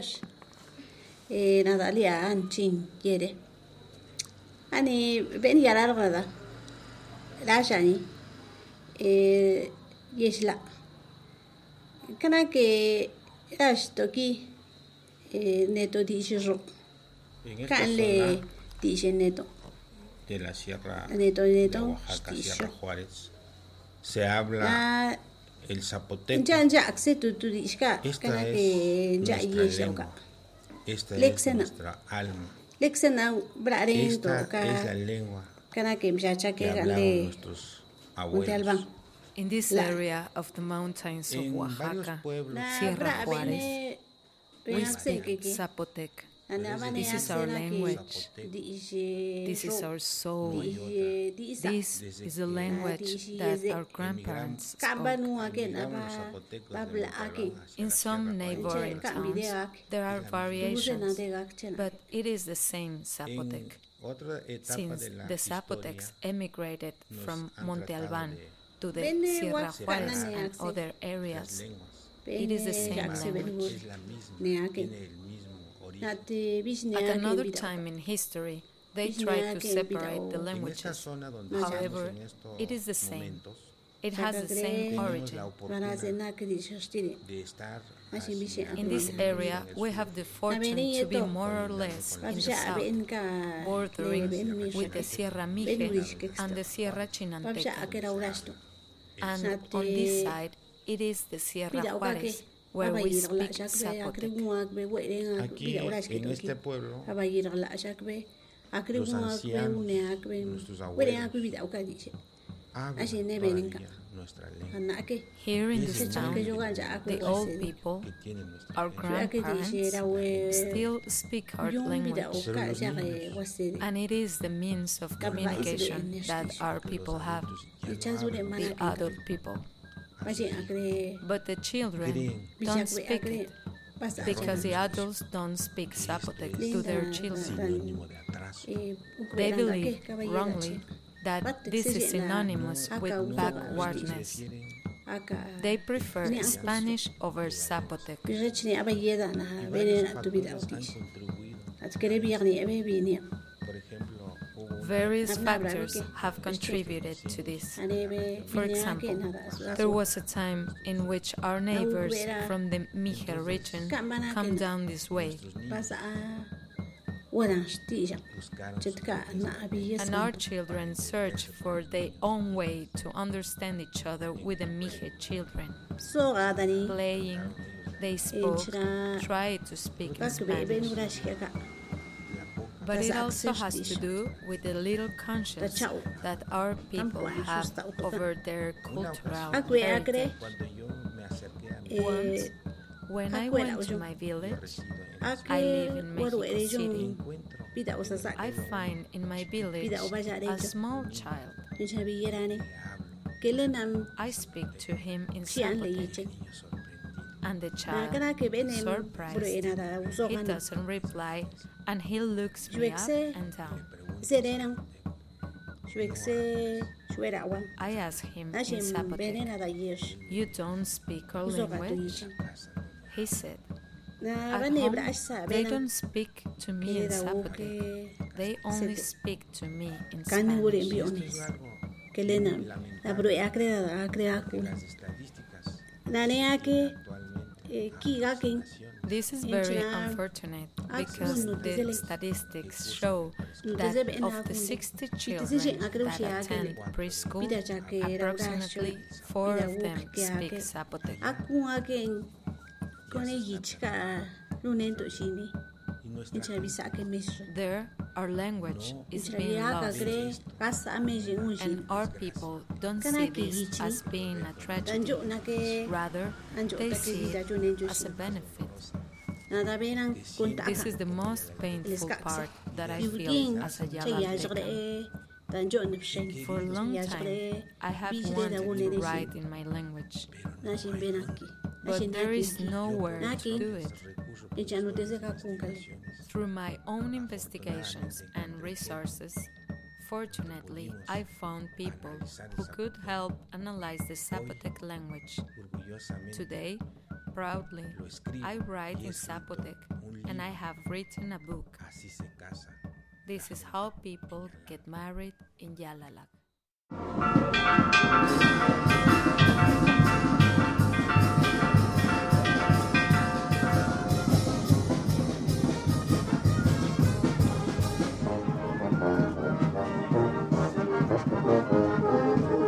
arkadaşlar. Ee, eh, Natalya Ançin yeri. Hani beni yarar burada. Laşani. Ee, eh, yeşila. Kana ki yaş toki e, neto dişi rok. Kanle dişi neto. De la sierra neto, neto, de Oaxaca. Sierra Juárez. Se habla... La, el zapoteco. Esta es nuestra lengua. Esta es nuestra alma. Esta es la lengua que nuestros abuelos. In this area of the mountains of Oaxaca, Sierra Juárez, we speak Zapotec. Ana bane This is our akse na ke language. This is our soul. Di ishe di isa. This is the language that our grandparents spoke. nu ake na Emigraron los ba zapotecos de babla Monte ake. Albán hacia In some neighboring Che, towns, there are variations, de gak chena. but it is the same Zapotec. Since the historia, Zapotecs emigrated from han Monte Albán to the Sierra wak Juárez and other areas, it is the same jak se ben language. At another time in history, they tried to separate the En esta languages. zona However, estamos en estos it is the same. It has the same Tenemos tenemos origin. la Mana ze oportunidad na ke di shostire. de estar Así me hacia se In this area, we have the fortune to be more or less in the south, bordering ne ben mi with the. Sierra Ben Mije and the. Sierra Babsha Chinanteca. ake ra urasto. And on this side, it is the Sierra Bida uka ke. Juárez, where we Abayir la speak shak be akre Zapotec. nguak be were nga Aquí, bida urash ke en este pueblo, Abayir la shak be akre los ancianos, nuestros abuelos, akbe bida uka di she. hablan Así ne beninka. todavía nuestra lengua, Here in This this town, Ke joga ja akbe the old people, que tiene nuestra our grandparents, still speak our language. uka shak wase. And it is the means of communication that our people have, Di chazu the adult people. Así akre. But the children don't speak it because the adults don't speak Zapotec to their children. Sinónimo de atraso. Eh, They believe wrongly that this is synonymous with backwardness. They prefer Spanish over Zapotec. Various factors have contributed to this. For example, na da su There was a time in which our neighbors from the Mijer region come down this way, basa a wana stija buscaron chitka na abiya and our children search for their own way to understand each other with the Mijer children. so Playing, they spoke, tried to speak in bak be be Spanish. Nura shika But it also has to do with the little conscience that our people have over their cultural heritage. akre cuando yo me acerqué a mi eh Once, when I went to my village, I live in Mexico City. jong encuentro bida usasa I find in my village a small child. nisha biyarani que hablo. Kele nam I speak to him in sian le Zapotec, yiche niño sorprendido and the child, kana ke bene bro surprised, ena da uso he doesn't reply, and he looks me up and down. se denan shwekse shwera wan. I ask him in Zapotec, na da yesh. "You don't speak our language?" He said, "At home, they don't speak to me in Zapotec. They only speak to me in Spanish." mbi esto onis es algo kele nam na bro akre que This is very unfortunate Ah, because the statistics show that of the 60 children akre that attend preschool, approximately four of them wuk speak ake. Zapotec. aku ake kone yichka lunen to shini y nuestra incha bisa ake mesho There, our language is incha being lost, kre kasa ameje unshi and our people don't Kana see ke this as being a tragedy. danjo na ke Rather, Anjo they take see it as a benefit. na da benan kunta This is the most painful part that I feel as a cha ya jre Yalaltecan. danjo nipshen For a long time, I have bijre da wanted to write in my language, na shin benaki. Na but there is nowhere to do it. Through my own investigations and resources, fortunately, I found people who could help analyze the Zapotec language. Today, Proudly. I write in Zapotec and I have written a book. This is how people get married in Yalalac. Música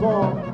y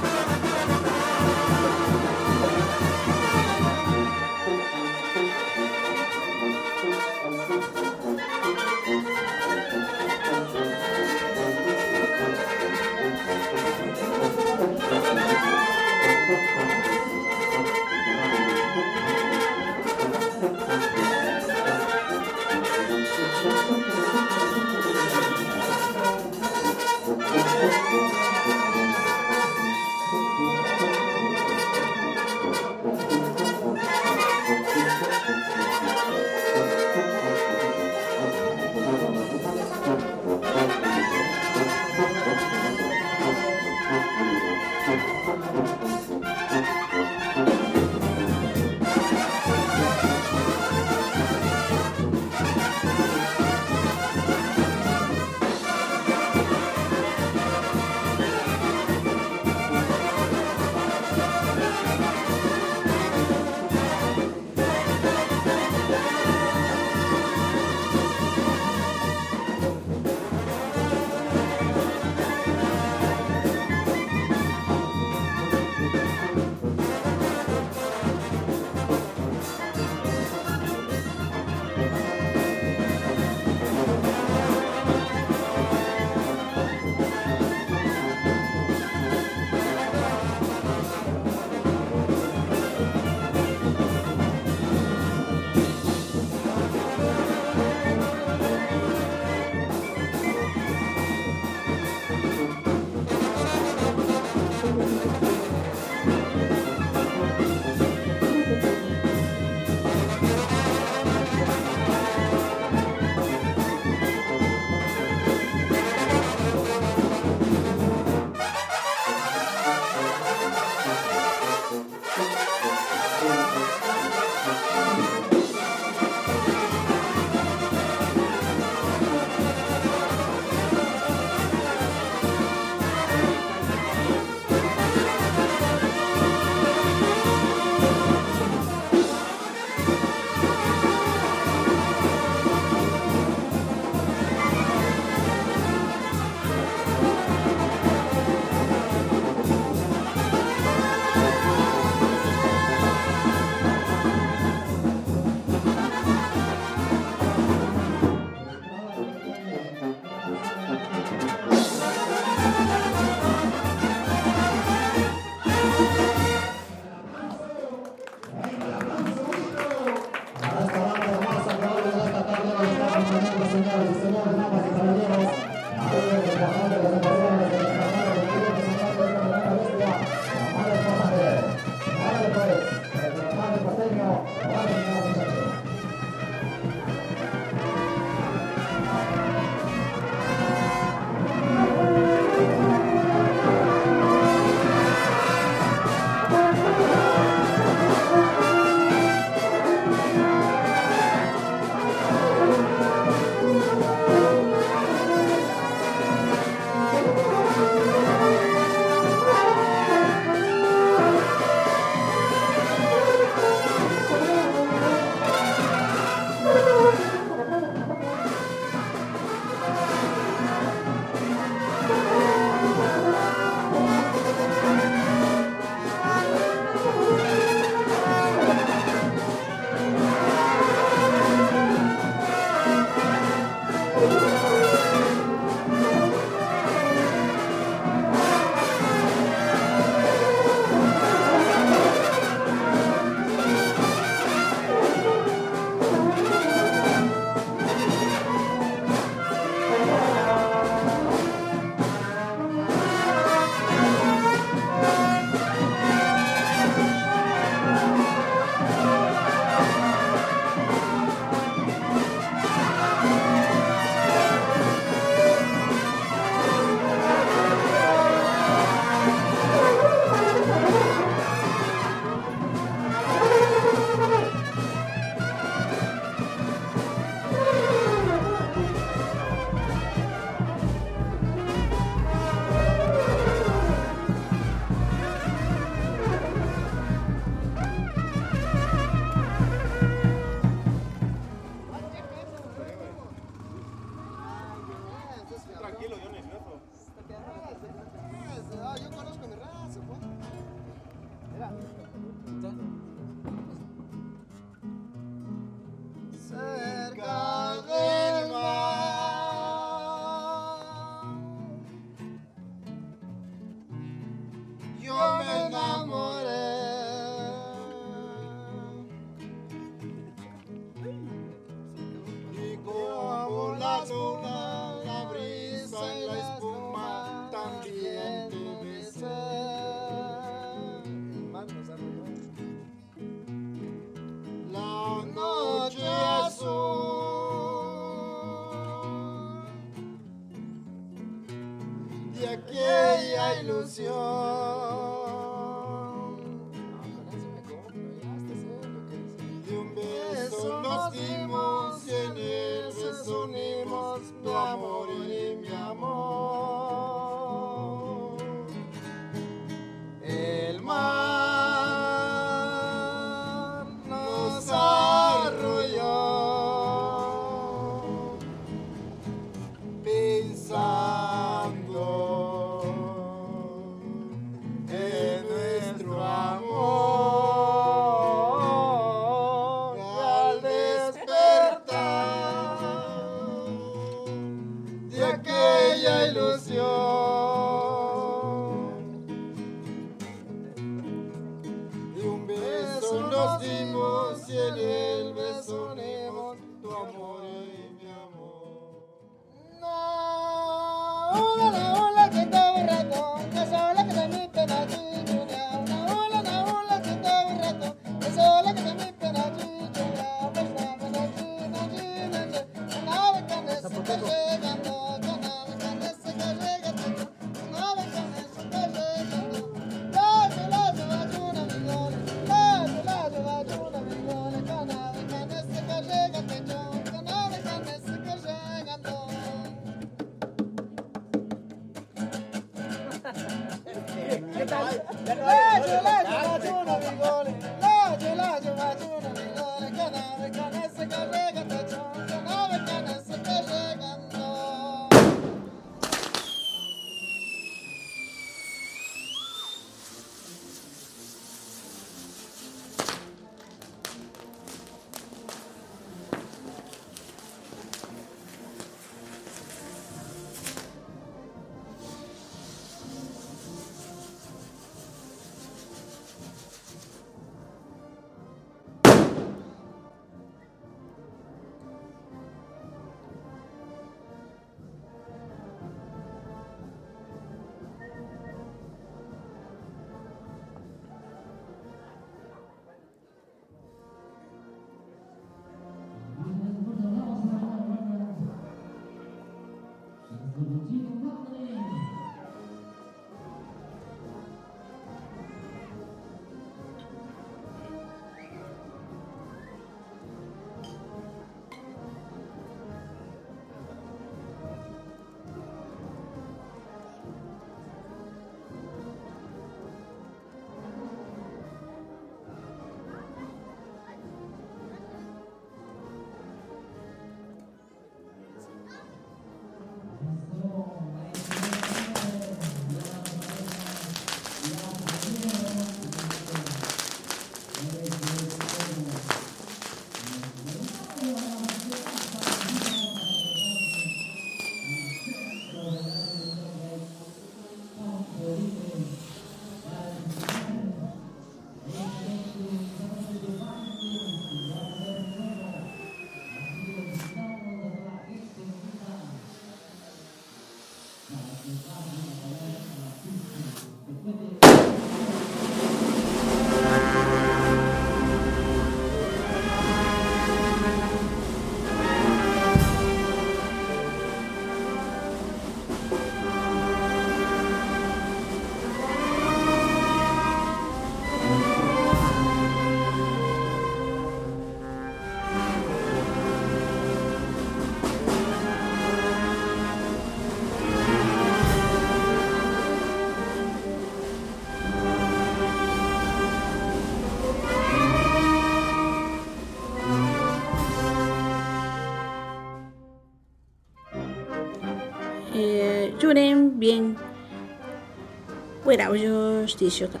وراوجوش تيشوكا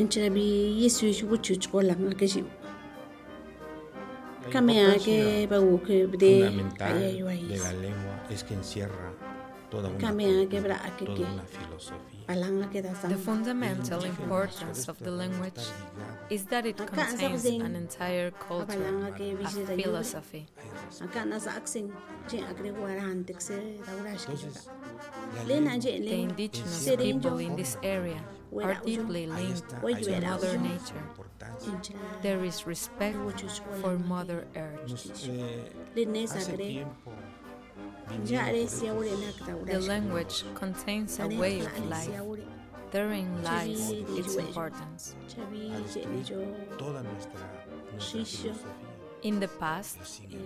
انت نبي que fundamental de la lengua es que encierra toda una, toda una filosofía. The fundamental importance of the language is that it contains an entire culture, a philosophy. The indigenous people in this area are deeply linked to Mother Nature. There is respect for Mother Earth. The language contains a way of life. Therein lies its importance. Chavi jeni jo Toda nuestra, nuestra Shisho. filosofía. In the past,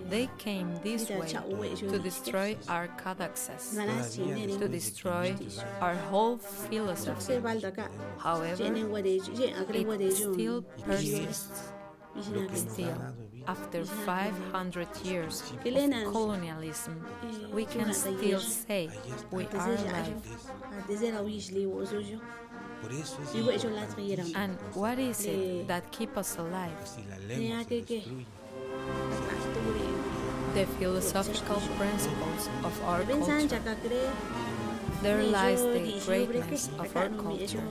they came this way chao, güey, yo to destroy our codices, to destroy our whole philosophy. However, Jeni wade jo, jen akre wade it still persists. Still, after 500 years of colonialism, Eh, we can still say we are alive. A desera wisli wo zo jo. Por eso es Iwe jo la triera. And what is it that keeps us alive? si la Ni lengua se ake ke. destruye, The philosophical principles of our Pensan culture. There lies the greatness of our Taka no mi culture.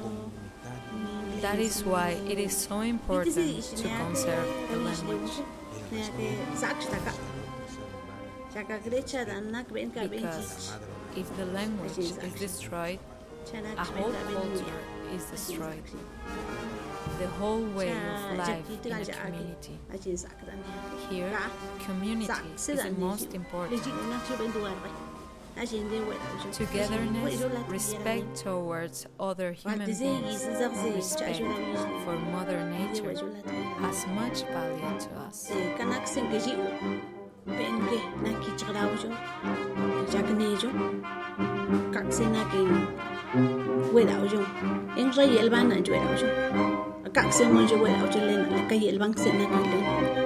That is why it is so important to conserve the language. Because if the language is destroyed, a whole culture is destroyed. The whole way of life in a community. Here, community is the most important. Togetherness, respect towards other human beings, respect for Mother Nature has much value to us. kanak senge ji u ben ke na ki chgra u jo jak ne jo kak se na ke we da u jo en ra yel ban na jo da u jo kak se mo jo we da u jo le na ka yel ban se na ke le